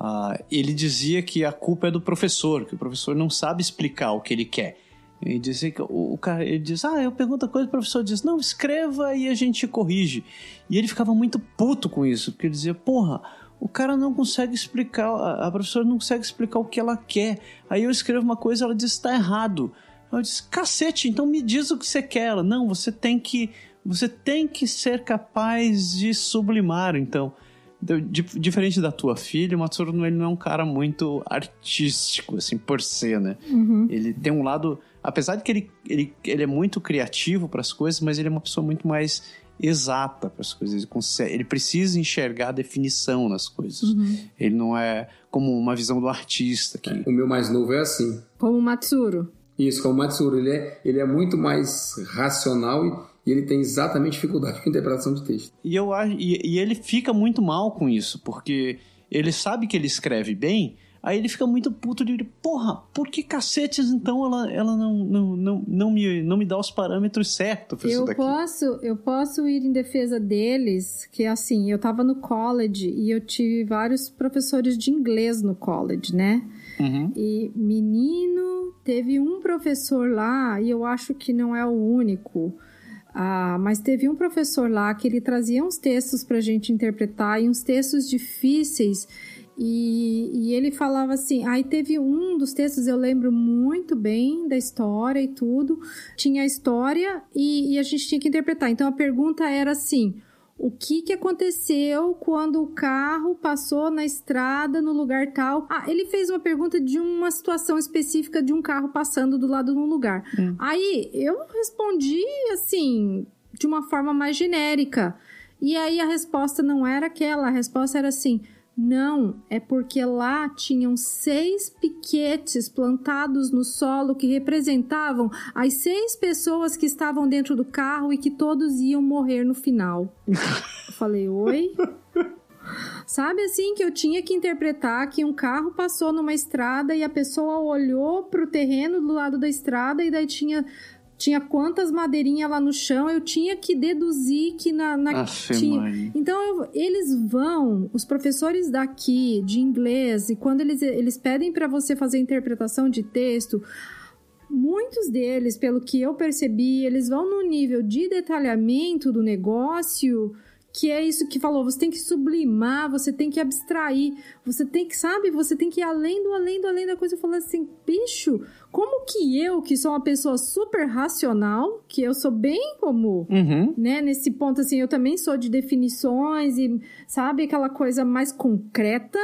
Uh, ele dizia que a culpa é do professor, que o professor não sabe explicar o que ele quer. E dizia que o, o, cara, ele diz, ah, eu pergunto a coisa, o professor diz, não, escreva e a gente corrige. E ele ficava muito puto com isso, porque ele dizia, porra, o cara não consegue explicar, a, professora não consegue explicar o que ela quer. Aí eu escrevo uma coisa, ela diz, está errado. Eu disse, cacete, então me diz o que você quer. Ela, não, você tem que, você tem que ser capaz de sublimar, então. Diferente da tua filha, o Matsuru ele não é um cara muito artístico, assim, por ser, né? Uhum. Ele tem um lado apesar de que ele, ele, ele é muito criativo para as coisas, mas ele é uma pessoa muito mais exata para as coisas. Ele, consegue, ele precisa enxergar a definição nas coisas. Uhum. Ele não é como uma visão do artista. Que... O meu mais novo é assim. Como o Matsuro. Isso, como o Matsuro. Ele é, ele é muito mais racional e, ele tem exatamente dificuldade [laughs] com interpretação de texto. E, eu, e, e ele fica muito mal com isso, porque ele sabe que ele escreve bem, Aí ele fica muito puto de, porra, por que cacetes então ela, ela não, não, não, não, me, não me dá os parâmetros certos eu posso Eu posso ir em defesa deles, que assim, eu tava no college e eu tive vários professores de inglês no college, né? Uhum. E menino, teve um professor lá, e eu acho que não é o único, ah, mas teve um professor lá que ele trazia uns textos pra gente interpretar e uns textos difíceis e, e, ele falava assim. Aí teve um dos textos, eu lembro muito bem da história e tudo. Tinha a história e, e a gente tinha que interpretar. Então a pergunta era assim: o que, que aconteceu quando o carro passou na estrada no lugar tal. Ah, ele fez uma pergunta de uma situação específica de um carro passando do lado de um lugar. Hum. Aí eu respondi assim, de uma forma mais genérica. E aí a resposta não era aquela, a resposta era assim: não, é porque lá tinham seis piquetes plantados no solo que representavam as seis pessoas que estavam dentro do carro e que todos iam morrer no final. Eu falei, oi? Sabe assim que eu tinha que interpretar que um carro passou numa estrada e a pessoa olhou para o terreno do lado da estrada e daí tinha tinha quantas madeirinhas lá no chão, eu tinha que deduzir que na. na tinha... Então eu, eles vão, os professores daqui de inglês, e quando eles, eles pedem para você fazer interpretação de texto, muitos deles, pelo que eu percebi, eles vão no nível de detalhamento do negócio que é isso que falou, você tem que sublimar, você tem que abstrair, você tem que, sabe, você tem que ir além do além do além da coisa. Eu falei assim, bicho, como que eu, que sou uma pessoa super racional, que eu sou bem como, uhum. né, nesse ponto assim, eu também sou de definições e, sabe, aquela coisa mais concreta,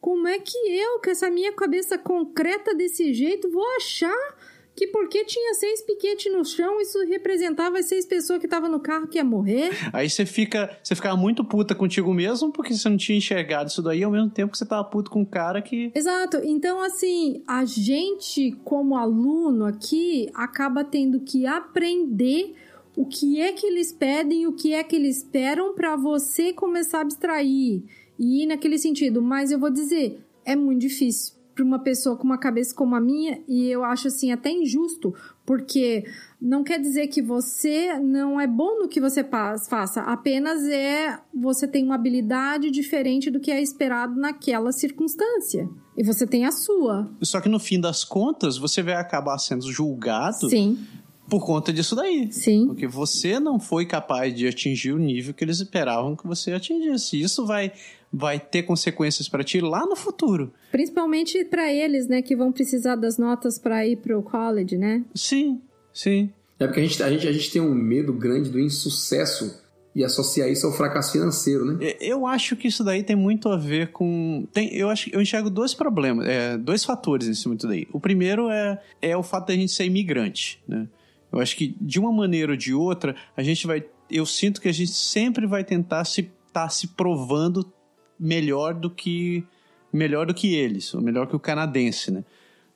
como é que eu, com essa minha cabeça concreta desse jeito, vou achar que porque tinha seis piquetes no chão, isso representava as seis pessoas que estavam no carro que ia morrer. Aí você fica, você ficava muito puta contigo mesmo, porque você não tinha enxergado isso daí, ao mesmo tempo que você tava puto com um cara que. Exato. Então, assim, a gente, como aluno aqui, acaba tendo que aprender o que é que eles pedem, o que é que eles esperam para você começar a abstrair. E ir naquele sentido. Mas eu vou dizer, é muito difícil para uma pessoa com uma cabeça como a minha e eu acho assim até injusto, porque não quer dizer que você não é bom no que você faça, apenas é você tem uma habilidade diferente do que é esperado naquela circunstância. E você tem a sua. Só que no fim das contas, você vai acabar sendo julgado Sim. por conta disso daí. Sim. Porque você não foi capaz de atingir o nível que eles esperavam que você atingisse. Isso vai vai ter consequências para ti lá no futuro. Principalmente para eles, né, que vão precisar das notas para ir pro college, né? Sim, sim. É porque a gente, a, gente, a gente tem um medo grande do insucesso e associar isso ao fracasso financeiro, né? Eu acho que isso daí tem muito a ver com. Tem, eu acho eu enxergo dois problemas, é, dois fatores nesse muito daí. O primeiro é, é o fato da gente ser imigrante, né? Eu acho que de uma maneira ou de outra, a gente vai. Eu sinto que a gente sempre vai tentar se estar tá se provando melhor do que melhor do que eles, ou melhor que o canadense, né?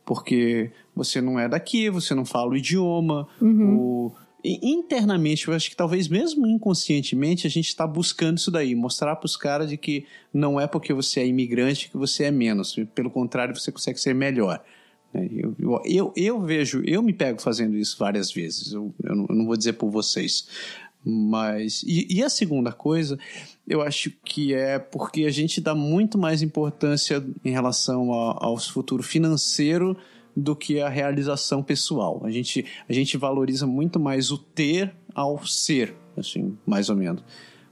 Porque você não é daqui, você não fala o idioma, Uhum. o... e internamente, eu acho que talvez mesmo inconscientemente a gente está buscando isso daí, mostrar para os caras de que não é porque você é imigrante que você é menos, pelo contrário, você consegue ser melhor. né? Eu, eu, eu, eu vejo, eu me pego fazendo isso várias vezes, eu, eu, não, eu não vou dizer por vocês, mas. E, e, a segunda coisa, eu acho que é porque a gente dá muito mais importância em relação ao, futuro financeiro do que a realização pessoal. A gente, a gente valoriza muito mais o ter ao ser, assim, mais ou menos.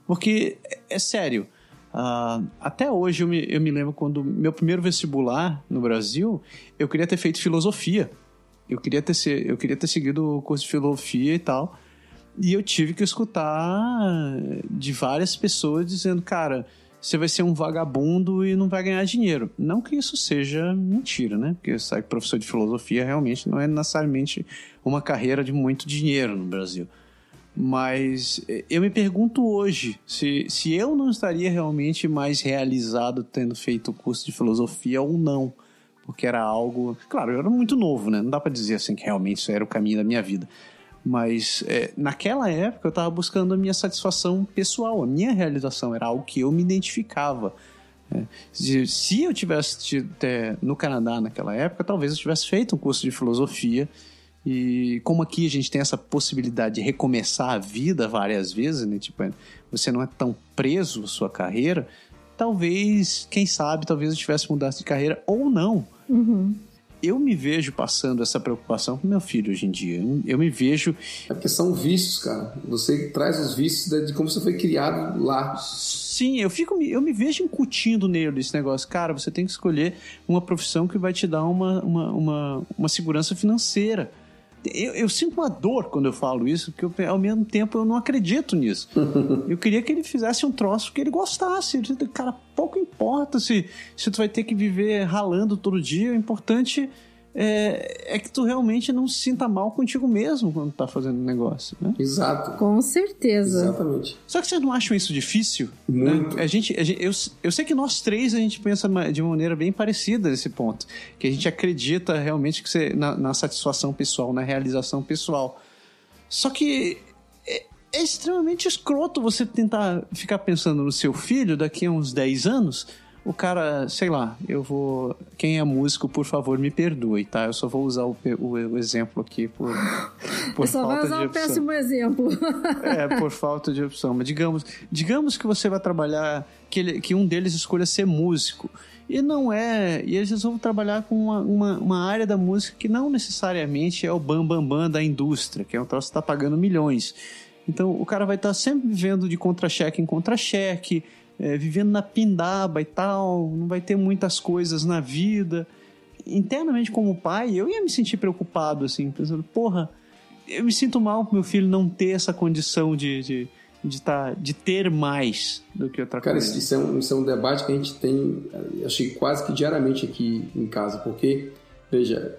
Porque, é, é sério, uh, até hoje eu me, eu me lembro quando meu primeiro vestibular no Brasil, eu queria ter feito filosofia. Eu queria ter, eu queria ter seguido o curso de filosofia e tal. E eu tive que escutar de várias pessoas dizendo, cara, você vai ser um vagabundo e não vai ganhar dinheiro. Não que isso seja mentira, né? Porque sabe professor de filosofia realmente não é necessariamente uma carreira de muito dinheiro no Brasil. Mas eu me pergunto hoje se, se eu não estaria realmente mais realizado tendo feito o curso de filosofia ou não. Porque era algo. Claro, eu era muito novo, né? Não dá para dizer assim que realmente isso era o caminho da minha vida. Mas é, naquela época eu estava buscando a minha satisfação pessoal, a minha realização era algo que eu me identificava. É, se, se, eu tivesse é, no Canadá naquela época, talvez eu tivesse feito um curso de filosofia. E como aqui a gente tem essa possibilidade de recomeçar a vida várias vezes, né? Tipo, você não é tão preso à sua carreira, talvez, quem sabe, talvez eu tivesse mudado de carreira ou não. Uhum eu me vejo passando essa preocupação com meu filho hoje em dia. Eu me vejo. É porque são vícios, cara. Você traz os vícios de como você foi criado lá. Sim, eu fico, eu me vejo incutindo nele esse negócio. Cara, você tem que escolher uma profissão que vai te dar uma, uma, uma, uma segurança financeira. Eu, eu, sinto uma dor quando eu falo isso, porque eu, ao mesmo tempo eu não acredito nisso. [laughs] eu queria que ele fizesse um troço que ele gostasse. Cara, pouco importa se, se tu vai ter que viver ralando todo dia. O importante é, é que tu realmente não se sinta mal contigo mesmo quando tá fazendo o negócio, né? Exato. Com certeza. Exatamente. Só que vocês não acham isso difícil? Muito. Né? A, gente, a gente, eu, eu sei que nós três a gente pensa de uma maneira bem parecida nesse ponto. Que a gente acredita realmente que você, na, na satisfação pessoal, na realização pessoal. Só que é, extremamente escroto você tentar ficar pensando no seu filho daqui a uns 10 anos o cara, sei lá, eu vou. Quem é músico, por favor, me perdoe, tá? Eu só vou usar o, o, o exemplo aqui por. [laughs] por eu só falta usar de um péssimo exemplo. [laughs] É, por falta de opção. Mas digamos, digamos que você vai trabalhar, que, ele, que um deles escolha ser músico. E não é. E eles vão trabalhar com uma, uma, uma, área da música que não necessariamente é o bam-bam-bam bam, bam da indústria, que é um troço que está pagando milhões. Então o cara vai estar tá sempre vivendo de contra-cheque em contra-cheque é, vivendo na pindaba e tal, não vai ter muitas coisas na vida. Internamente, como pai, eu ia me sentir preocupado, assim, pensando, porra, eu me sinto mal com meu filho não ter essa condição de, de, de, tá, de ter mais do que outra Cara, coisa. Cara, isso, é um, isso é um debate que a gente tem, acho que quase que diariamente aqui em casa, porque, veja,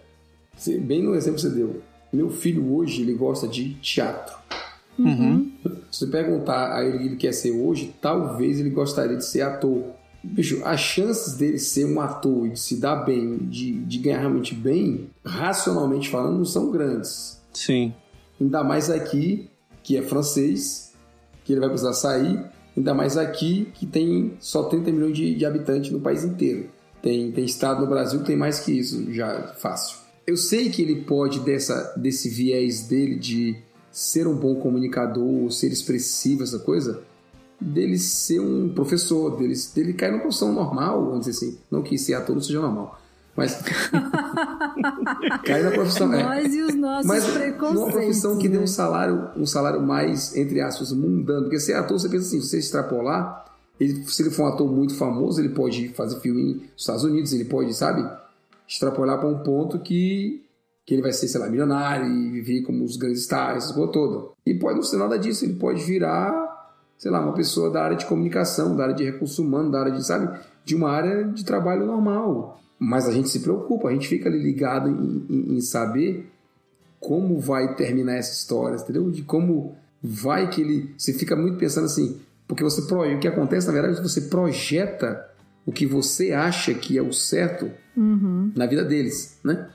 Bem no exemplo que você deu. Meu filho hoje, ele gosta de teatro. Uhum. Se você perguntar a ele o que ele quer ser hoje, talvez ele gostaria de ser ator. Bicho, as chances dele ser um ator e de se dar bem, de, de ganhar realmente bem, racionalmente falando, não são grandes. Sim. Ainda mais aqui, que é francês, que ele vai precisar sair. Ainda mais aqui, que tem só 30 milhões de, de habitantes no país inteiro. Tem, tem estado no Brasil que tem mais que isso, já fácil. Eu sei que ele pode, dessa, desse viés dele de ser um bom comunicador, ser expressivo, essa coisa, dele ser um professor, dele, dele cair numa profissão normal, vamos dizer assim. Não que ser ator não seja normal. Mas. [laughs] cair na profissão. É. Nós é, e os nossos mas preconceitos. Numa profissão que né? dê um salário, um salário mais, entre aspas, mundano. Porque ser ator, você pensa assim, se você extrapolar, ele, se ele for um ator muito famoso, ele pode fazer filme nos Estados Unidos, ele pode, sabe, extrapolar para um ponto que que ele vai ser, sei lá, milionário e viver como os grandes stars, essa coisa toda. E pode não ser nada disso, ele pode virar, sei lá, uma pessoa da área de comunicação, da área de recurso humano, da área de, sabe, de uma área de trabalho normal. Mas a gente se preocupa, a gente fica ali ligado em, em, em saber como vai terminar essa história, entendeu? De como vai que ele. Você fica muito pensando assim, porque você o que acontece na verdade é que você projeta o que você acha que é o certo uhum. na vida deles, né?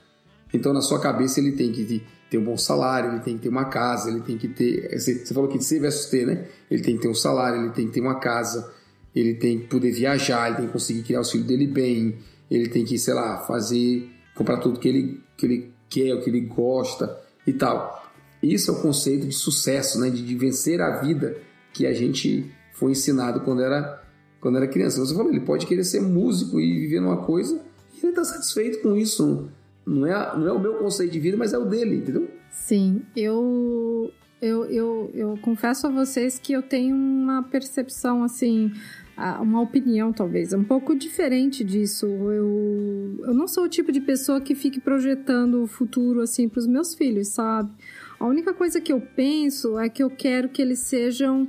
Então, na sua cabeça, ele tem que ter um bom salário, ele tem que ter uma casa, ele tem que ter. Você falou que ser versus ter, né? Ele tem que ter um salário, ele tem que ter uma casa, ele tem que poder viajar, ele tem que conseguir criar os filhos dele bem, ele tem que, sei lá, fazer, comprar tudo que ele, que ele quer, o que ele gosta e tal. Isso é o conceito de sucesso, né? De, de vencer a vida que a gente foi ensinado quando era, quando era criança. Você falou, ele pode querer ser músico e viver numa coisa e ele está satisfeito com isso não é, não é o meu conceito de vida, mas é o dele, entendeu? Sim, eu, eu, eu, eu confesso a vocês que eu tenho uma percepção assim, uma opinião talvez um pouco diferente disso. Eu, eu não sou o tipo de pessoa que fique projetando o futuro assim para os meus filhos, sabe? A única coisa que eu penso é que eu quero que eles sejam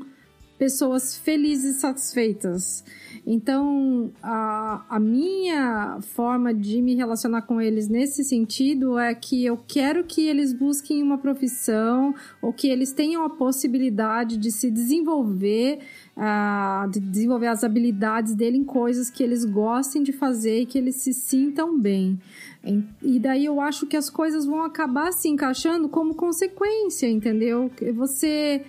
pessoas felizes e satisfeitas. Então, a, a minha forma de me relacionar com eles nesse sentido é que eu quero que eles busquem uma profissão ou que eles tenham a possibilidade de se desenvolver, uh, de desenvolver as habilidades dele em coisas que eles gostem de fazer e que eles se sintam bem. E daí eu acho que as coisas vão acabar se encaixando como consequência, entendeu? Você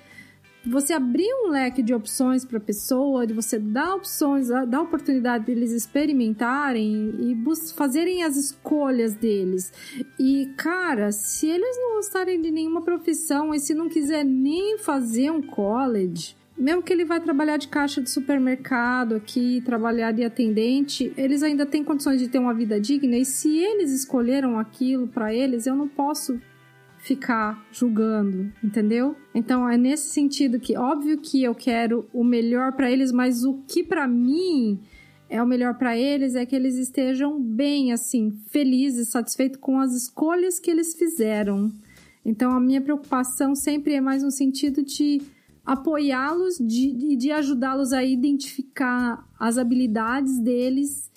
você abrir um leque de opções para a pessoa, de você dar opções, dar oportunidade deles experimentarem e fazerem as escolhas deles. E, cara, se eles não gostarem de nenhuma profissão e se não quiser nem fazer um college, mesmo que ele vai trabalhar de caixa de supermercado aqui, trabalhar de atendente, eles ainda têm condições de ter uma vida digna. E se eles escolheram aquilo para eles, eu não posso ficar julgando, entendeu? Então é nesse sentido que óbvio que eu quero o melhor para eles, mas o que para mim é o melhor para eles é que eles estejam bem assim, felizes, satisfeitos com as escolhas que eles fizeram. Então a minha preocupação sempre é mais no sentido de apoiá-los e de, de ajudá-los a identificar as habilidades deles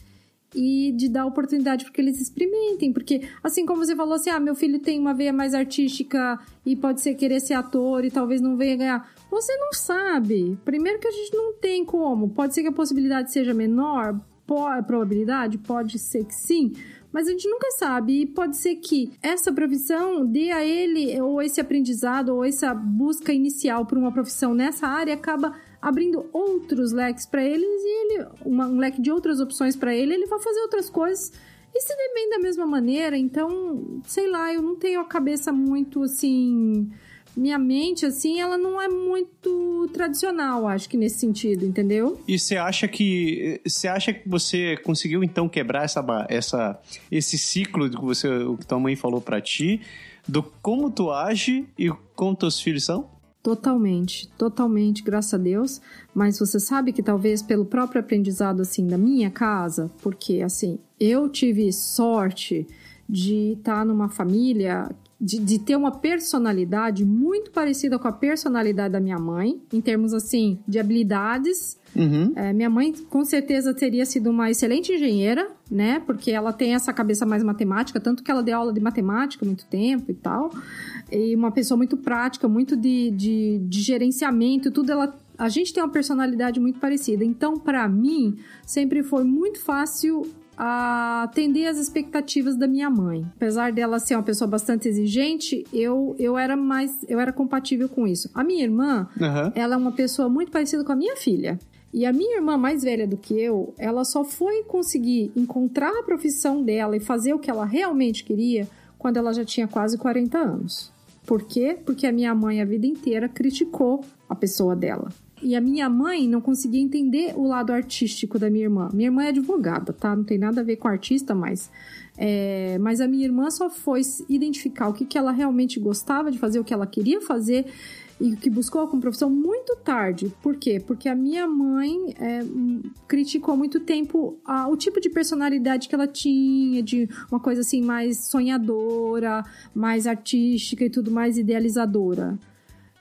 e de dar oportunidade para que eles experimentem, porque assim como você falou assim, ah, meu filho tem uma veia mais artística e pode ser querer ser ator e talvez não venha ganhar. Você não sabe. Primeiro que a gente não tem como. Pode ser que a possibilidade seja menor, a probabilidade pode ser que sim, mas a gente nunca sabe. E pode ser que essa profissão dê a ele, ou esse aprendizado, ou essa busca inicial por uma profissão nessa área acaba abrindo outros leques para eles e ele, uma, um leque de outras opções para ele, ele vai fazer outras coisas e se dê bem da mesma maneira. Então, sei lá, eu não tenho a cabeça muito assim. Minha mente, assim, ela não é muito tradicional, acho que nesse sentido, entendeu? E você acha que. Você acha que você conseguiu então quebrar essa, essa, esse ciclo que você, o que tua mãe falou para ti, do como tu age e como teus filhos são? Totalmente, totalmente, graças a Deus. Mas você sabe que talvez pelo próprio aprendizado assim da minha casa, porque assim, eu tive sorte de estar numa família de, de, ter uma personalidade muito parecida com a personalidade da minha mãe, em termos assim de habilidades. Uhum. É, minha mãe com certeza teria sido uma excelente engenheira, né? Porque ela tem essa cabeça mais matemática, tanto que ela deu aula de matemática muito tempo e tal. E uma pessoa muito prática, muito de, de, de gerenciamento, tudo ela a gente tem uma personalidade muito parecida. Então, para mim, sempre foi muito fácil atender as expectativas da minha mãe. Apesar dela ser uma pessoa bastante exigente, eu, eu era mais eu era compatível com isso. A minha irmã, uhum. ela é uma pessoa muito parecida com a minha filha. E a minha irmã mais velha do que eu, ela só foi conseguir encontrar a profissão dela e fazer o que ela realmente queria quando ela já tinha quase 40 anos. Por quê? Porque a minha mãe a vida inteira criticou a pessoa dela. E a minha mãe não conseguia entender o lado artístico da minha irmã. Minha irmã é advogada, tá? Não tem nada a ver com artista, mas. É, mas a minha irmã só foi identificar o que, que ela realmente gostava de fazer, o que ela queria fazer e que buscou como profissão muito tarde. Por quê? Porque a minha mãe é, criticou muito tempo a, o tipo de personalidade que ela tinha, de uma coisa assim mais sonhadora, mais artística e tudo mais idealizadora.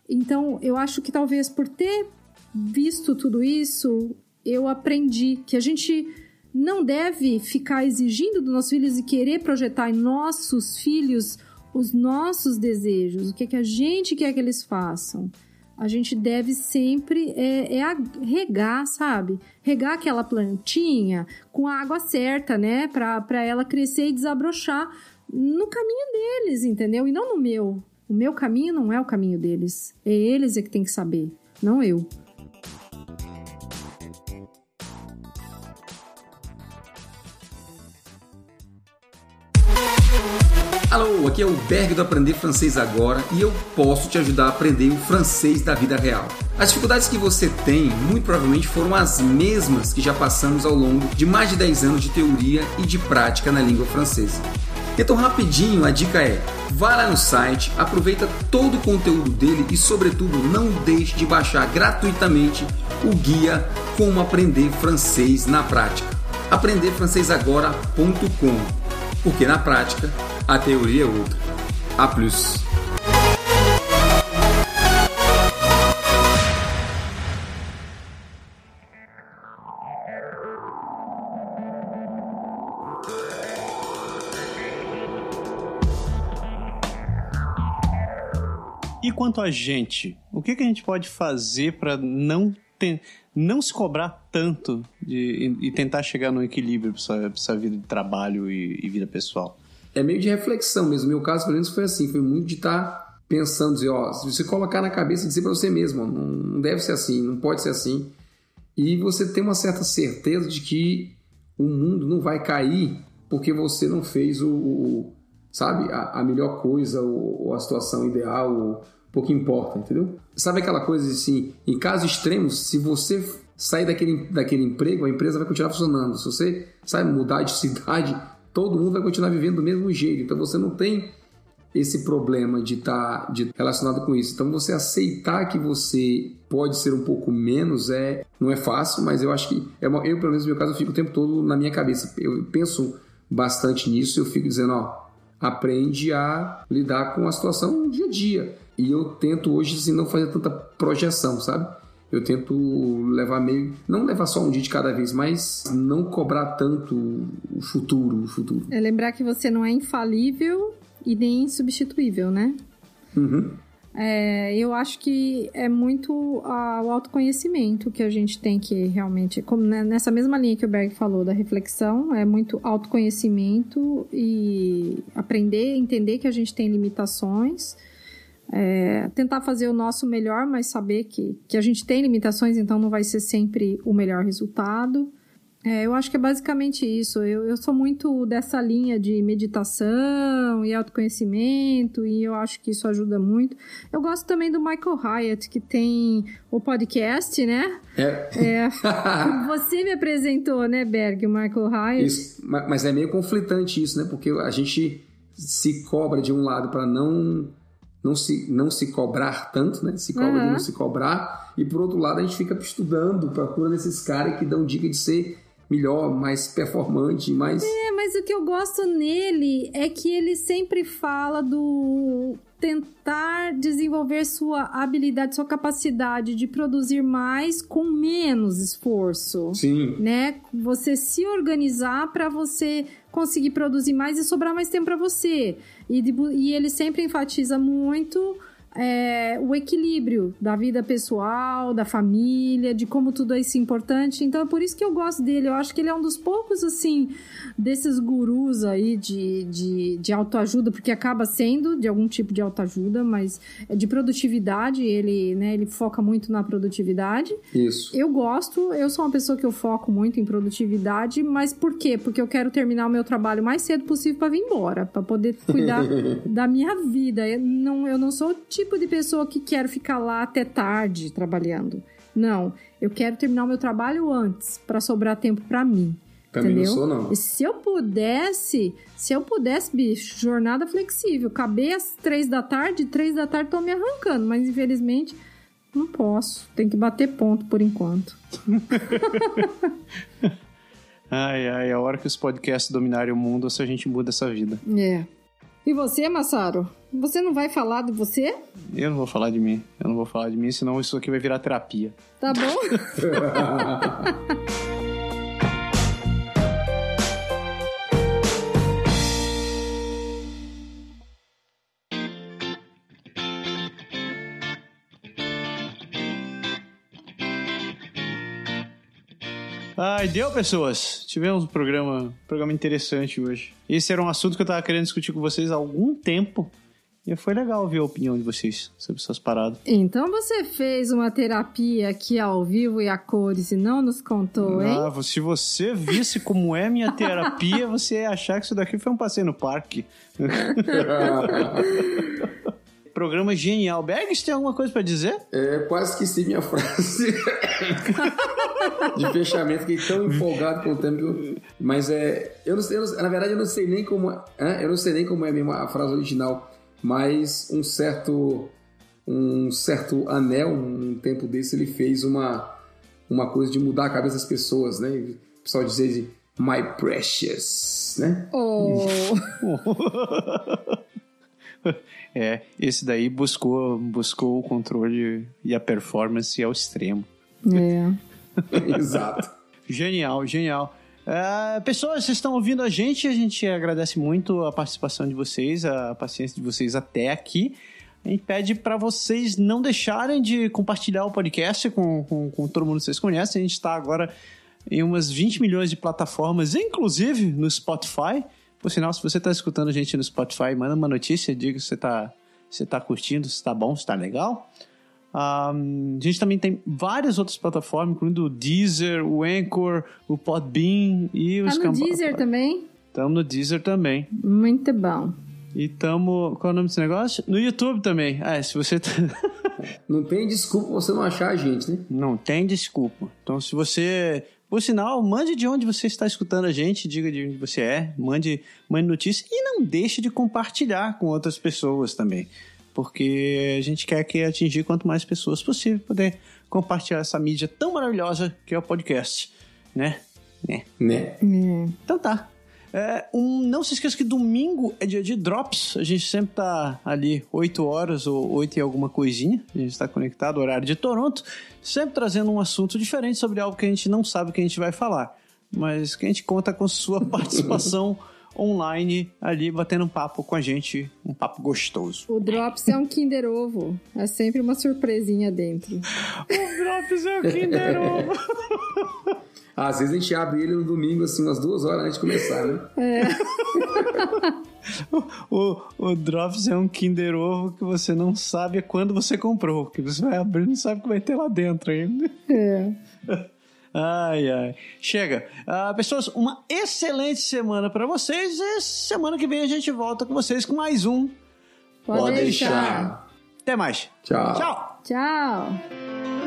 Então, eu acho que talvez por ter visto tudo isso, eu aprendi que a gente não deve ficar exigindo dos nossos filhos e querer projetar em nossos filhos os nossos desejos, o que, é que a gente quer que eles façam. A gente deve sempre é, é regar, sabe? Regar aquela plantinha com a água certa, né? Para ela crescer e desabrochar no caminho deles, entendeu? E não no meu. O meu caminho não é o caminho deles. É eles é que tem que saber, não eu. Alô, aqui é o Berg do Aprender Francês Agora e eu posso te ajudar a aprender o francês da vida real. As dificuldades que você tem, muito provavelmente, foram as mesmas que já passamos ao longo de mais de 10 anos de teoria e de prática na língua francesa. Então, rapidinho, a dica é: vá lá no site, aproveita todo o conteúdo dele e, sobretudo, não deixe de baixar gratuitamente o guia Como Aprender Francês na Prática. aprenderfrancesagora.com Porque na prática a teoria é outra. A plus. Quanto a gente, o que, que a gente pode fazer para não não se cobrar tanto de, e, e tentar chegar no equilíbrio para essa, vida de trabalho e, e vida pessoal? é meio de reflexão mesmo. Meu caso, pelo menos, foi assim. Foi muito de estar tá pensando, dizer, ó, se você colocar na cabeça e dizer para você mesmo, não, não deve ser assim, não pode ser assim. E você tem uma certa certeza de que o mundo não vai cair porque você não fez o, o sabe, a, a, melhor coisa ou, ou, a situação ideal, ou pouco importa, entendeu? Sabe aquela coisa assim, em casos extremos, se você sair daquele, daquele emprego, a empresa vai continuar funcionando. Se você, sabe, mudar de [laughs] cidade, todo mundo vai continuar vivendo do mesmo jeito. Então você não tem esse problema de estar tá, de relacionado com isso. Então você aceitar que você pode ser um pouco menos é não é fácil, mas eu acho que é uma, eu pelo menos no meu caso eu fico o tempo todo na minha cabeça. Eu penso bastante nisso, eu fico dizendo, ó, aprende a lidar com a situação dia a dia. E eu tento hoje assim não fazer tanta projeção, sabe? eu tento levar meio. Não levar só um dia de cada vez, mas não cobrar tanto o futuro. O futuro. É lembrar que você não é infalível e nem insubstituível, né? Uhum. É, eu acho que é muito a, o autoconhecimento que a gente tem que realmente, como né, nessa mesma linha que o Berg falou da reflexão, é muito autoconhecimento e aprender, entender que a gente tem limitações é, tentar fazer o nosso melhor, mas saber que, que a gente tem limitações, então não vai ser sempre o melhor resultado. É, eu acho que é basicamente isso. Eu, eu sou muito dessa linha de meditação e autoconhecimento, e eu acho que isso ajuda muito. Eu gosto também do Michael Hyatt, que tem o podcast, né? É. é [laughs] você me apresentou, né, Berg, o Michael Hyatt. Isso, mas é meio conflitante isso, né? Porque a gente se cobra de um lado para não não se, não se cobrar tanto, né? Se cobra uhum. de não se cobrar. E por outro lado, a gente fica estudando, procurando esses caras que dão dica de ser melhor, mais performante, mais. É, mas o que eu gosto nele é que ele sempre fala do tentar desenvolver sua habilidade, sua capacidade de produzir mais com menos esforço. Sim. Né? Você se organizar para você conseguir produzir mais e sobrar mais tempo para você. E, e ele sempre enfatiza muito é, o equilíbrio da vida pessoal, da família, de como tudo é isso importante. Então é por isso que eu gosto dele. Eu acho que ele é um dos poucos, assim, desses gurus aí de, de, de autoajuda, porque acaba sendo de algum tipo de autoajuda, mas é de produtividade, ele, né, ele foca muito na produtividade. Isso. Eu gosto, eu sou uma pessoa que eu foco muito em produtividade, mas por quê? Porque eu quero terminar o meu trabalho o mais cedo possível para vir embora, para poder cuidar [laughs] da minha vida. Eu não, eu não sou tipo de pessoa que quero ficar lá até tarde trabalhando. Não, eu quero terminar o meu trabalho antes, para sobrar tempo para mim. Também entendeu? não sou, não. E se eu pudesse, se eu pudesse, bicho, jornada flexível, acabei às três da tarde, três da tarde tô me arrancando, mas infelizmente não posso. Tem que bater ponto por enquanto. [laughs] ai, ai, a hora que os podcasts dominarem o mundo, se a gente muda essa vida. É. E você, Massaro? Você não vai falar de você? Eu não vou falar de mim. Eu não vou falar de mim, senão isso aqui vai virar terapia. Tá bom? [laughs] Ai, deu, pessoas. Tivemos um programa, programa interessante hoje. Esse era um assunto que eu tava querendo discutir com vocês há algum tempo. E foi legal ver a opinião de vocês sobre essas paradas. Então você fez uma terapia aqui ao vivo e a cores e não nos contou, hein? Ah, se você visse como é minha [laughs] terapia, você ia achar que isso daqui foi um passeio no parque. [laughs] Programa genial. Bergs, tem alguma coisa para dizer? É, quase esqueci minha frase [laughs] de fechamento. Fiquei tão empolgado com o tempo. Mas é. Eu não, sei- eu não- na verdade, eu não sei nem como. é, eu não sei nem como é mesmo a frase original. Mas um certo. Um certo anel, um tempo desse, ele fez uma, uma coisa de mudar a cabeça das pessoas, né? O pessoal dizer de My Precious, né? Oh, [laughs] [laughs] [laughs] É, esse daí buscou, buscou o controle e a performance ao extremo. é. [laughs] Exato. Genial, genial. É, pessoas, vocês estão ouvindo a gente, a gente agradece muito a participação de vocês, a paciência de vocês até aqui. A gente pede para vocês não deixarem de compartilhar o podcast com, com, com todo mundo que vocês conhecem. A gente está agora em umas 20 milhões de plataformas, inclusive no Spotify. Por sinal, se você está escutando a gente no Spotify, manda uma notícia, diga se você está se tá curtindo, se está bom, se está legal. Ah, a gente também tem várias outras plataformas, incluindo o Deezer, o Anchor, o Podbean e os Tá no Deezer também? Estamos no Deezer também. Muito bom. E estamos. Qual é o nome desse negócio? No YouTube também. Ah, se você. tá- [laughs] Não tem desculpa você não achar a gente, né? Não tem desculpa. Então, se você. Por sinal, mande de onde você está escutando a gente, diga de onde você é, mande, mande notícia e não deixe de compartilhar com outras pessoas também. Porque a gente quer que atingir quanto mais pessoas possível poder compartilhar essa mídia tão maravilhosa que é o podcast, né? Né? Né? É. Então tá. É, um, não se esqueça que domingo é dia de drops. A gente sempre tá ali 8 horas ou 8 e alguma coisinha. A gente está conectado, horário de Toronto. Sempre trazendo um assunto diferente sobre algo que a gente não sabe que a gente vai falar. Mas que a gente conta com sua [laughs] participação online ali, batendo um papo com a gente. Um papo gostoso. O Drops é um Kinder Ovo. É sempre uma surpresinha dentro. [laughs] O Drops é o Kinder Ovo. [laughs] Às vezes a gente abre ele no domingo, assim, umas duas horas antes de começar, né? [laughs] O, o Drops é um Kinder Ovo que você não sabe quando você comprou. Que você vai abrir e não sabe o que vai ter lá dentro ainda. É. [laughs] Ai, ai. Chega. Ah, pessoas, uma excelente semana pra vocês. E semana que vem a gente volta com vocês com mais um. Pode, Pode deixar. deixar. Até mais. Tchau. Tchau. Tchau.